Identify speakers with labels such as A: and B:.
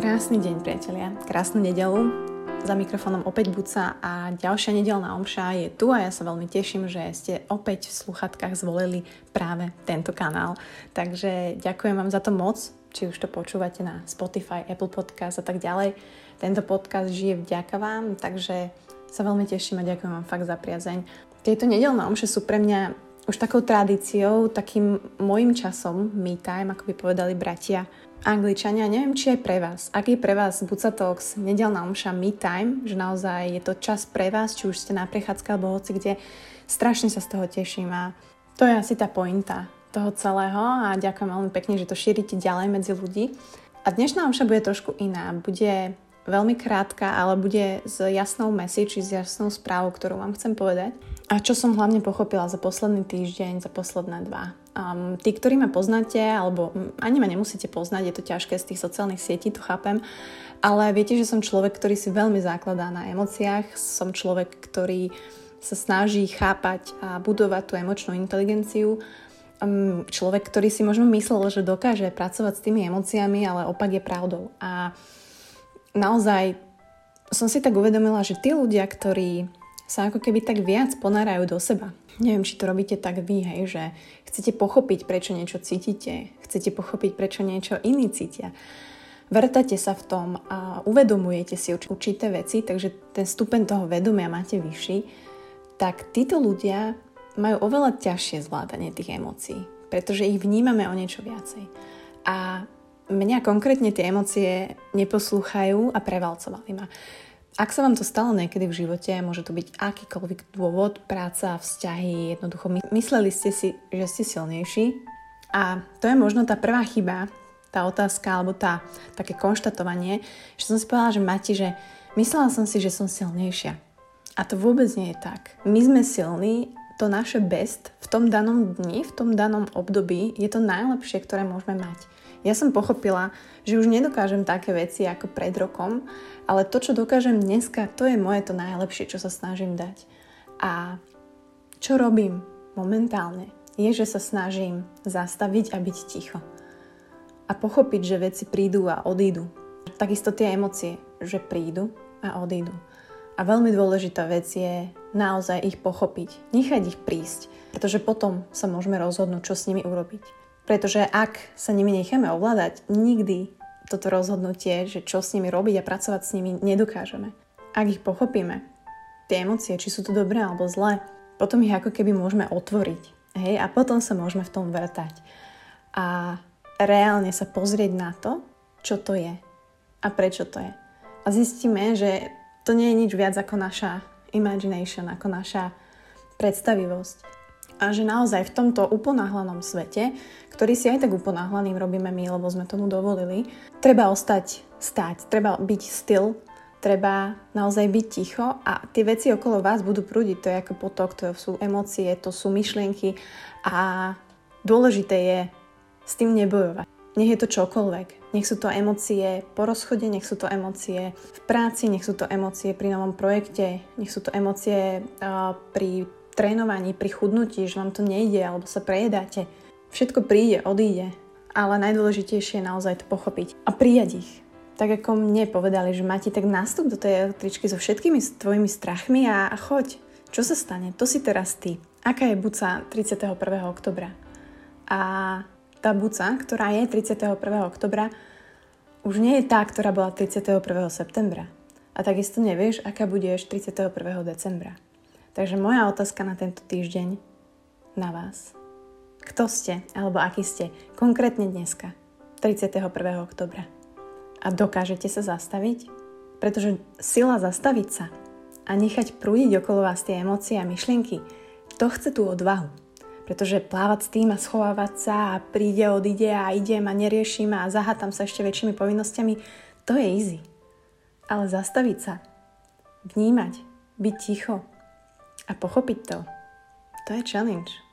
A: Krásny deň, priatelia. Krásnu nedelu. Za mikrofónom opäť Buca a ďalšia nedelná omša je tu a ja sa veľmi teším, že ste opäť v sluchatkách zvolili práve tento kanál. Takže ďakujem vám za to moc, či už to počúvate na Spotify, Apple Podcast a tak ďalej. Tento podcast žije vďaka vám, takže sa veľmi teším a ďakujem vám fakt za priazeň. Tieto nedelné omše sú pre mňa už takou tradíciou, takým môjim časom, me time, ako by povedali bratia, Angličania, neviem, či aj pre vás. Ak je pre vás Buca Talks nedelná omša me time, že naozaj je to čas pre vás, či už ste na prechádzke alebo hoci kde, strašne sa z toho teším a to je asi tá pointa toho celého a ďakujem veľmi pekne, že to šírite ďalej medzi ľudí. A dnešná omša bude trošku iná. Bude veľmi krátka, ale bude s jasnou message, s jasnou správou, ktorú vám chcem povedať. A čo som hlavne pochopila za posledný týždeň, za posledné dva. Um, tí, ktorí ma poznáte, alebo ani ma nemusíte poznať, je to ťažké z tých sociálnych sietí, to chápem, ale viete, že som človek, ktorý si veľmi základá na emóciách, som človek, ktorý sa snaží chápať a budovať tú emočnú inteligenciu, um, človek, ktorý si možno myslel, že dokáže pracovať s tými emóciami, ale opak je pravdou. A naozaj som si tak uvedomila, že tí ľudia, ktorí sa ako keby tak viac ponárajú do seba, Neviem, či to robíte tak vy, hej, že chcete pochopiť, prečo niečo cítite, chcete pochopiť, prečo niečo iní cítia. Vrtate sa v tom a uvedomujete si určité veci, takže ten stupeň toho vedomia máte vyšší, tak títo ľudia majú oveľa ťažšie zvládanie tých emócií, pretože ich vnímame o niečo viacej. A mňa konkrétne tie emócie neposlúchajú a prevalcovali ma. Ak sa vám to stalo niekedy v živote, môže to byť akýkoľvek dôvod, práca, vzťahy, jednoducho mysleli ste si, že ste silnejší a to je možno tá prvá chyba, tá otázka alebo tá, také konštatovanie, že som si povedala, že Mati, že myslela som si, že som silnejšia. A to vôbec nie je tak. My sme silní, to naše best v tom danom dni, v tom danom období je to najlepšie, ktoré môžeme mať. Ja som pochopila, že už nedokážem také veci ako pred rokom, ale to, čo dokážem dneska, to je moje to najlepšie, čo sa snažím dať. A čo robím momentálne, je, že sa snažím zastaviť a byť ticho. A pochopiť, že veci prídu a odídu. Takisto tie emócie, že prídu a odídu. A veľmi dôležitá vec je naozaj ich pochopiť, nechať ich prísť, pretože potom sa môžeme rozhodnúť, čo s nimi urobiť. Pretože ak sa nimi necháme ovládať, nikdy toto rozhodnutie, že čo s nimi robiť a pracovať s nimi, nedokážeme. Ak ich pochopíme, tie emócie, či sú to dobré alebo zlé, potom ich ako keby môžeme otvoriť. Hej? A potom sa môžeme v tom vrtať. A reálne sa pozrieť na to, čo to je a prečo to je. A zistíme, že to nie je nič viac ako naša imagination, ako naša predstavivosť a že naozaj v tomto uponáhlanom svete, ktorý si aj tak uponáhlaným robíme my, lebo sme tomu dovolili, treba ostať stať, treba byť still, treba naozaj byť ticho a tie veci okolo vás budú prúdiť, to je ako potok, to sú emócie, to sú myšlienky a dôležité je s tým nebojovať. Nech je to čokoľvek. Nech sú to emócie po rozchode, nech sú to emócie v práci, nech sú to emócie pri novom projekte, nech sú to emócie uh, pri trénovaní, pri chudnutí, že vám to nejde alebo sa prejedáte. Všetko príde, odíde, ale najdôležitejšie je naozaj to pochopiť a prijať ich. Tak ako mne povedali, že máte tak nástup do tej električky so všetkými tvojimi strachmi a, a choď. Čo sa stane? To si teraz ty. Aká je buca 31. oktobra? A tá buca, ktorá je 31. oktobra, už nie je tá, ktorá bola 31. septembra. A takisto nevieš, aká budeš 31. decembra. Takže moja otázka na tento týždeň na vás. Kto ste, alebo aký ste, konkrétne dneska, 31. oktobra? A dokážete sa zastaviť? Pretože sila zastaviť sa a nechať prúdiť okolo vás tie emócie a myšlienky, to chce tú odvahu. Pretože plávať s tým a schovávať sa a príde, odíde a idem a neriešim a zahatám sa ešte väčšími povinnosťami, to je easy. Ale zastaviť sa, vnímať, byť ticho, a pochopiť to, to je challenge.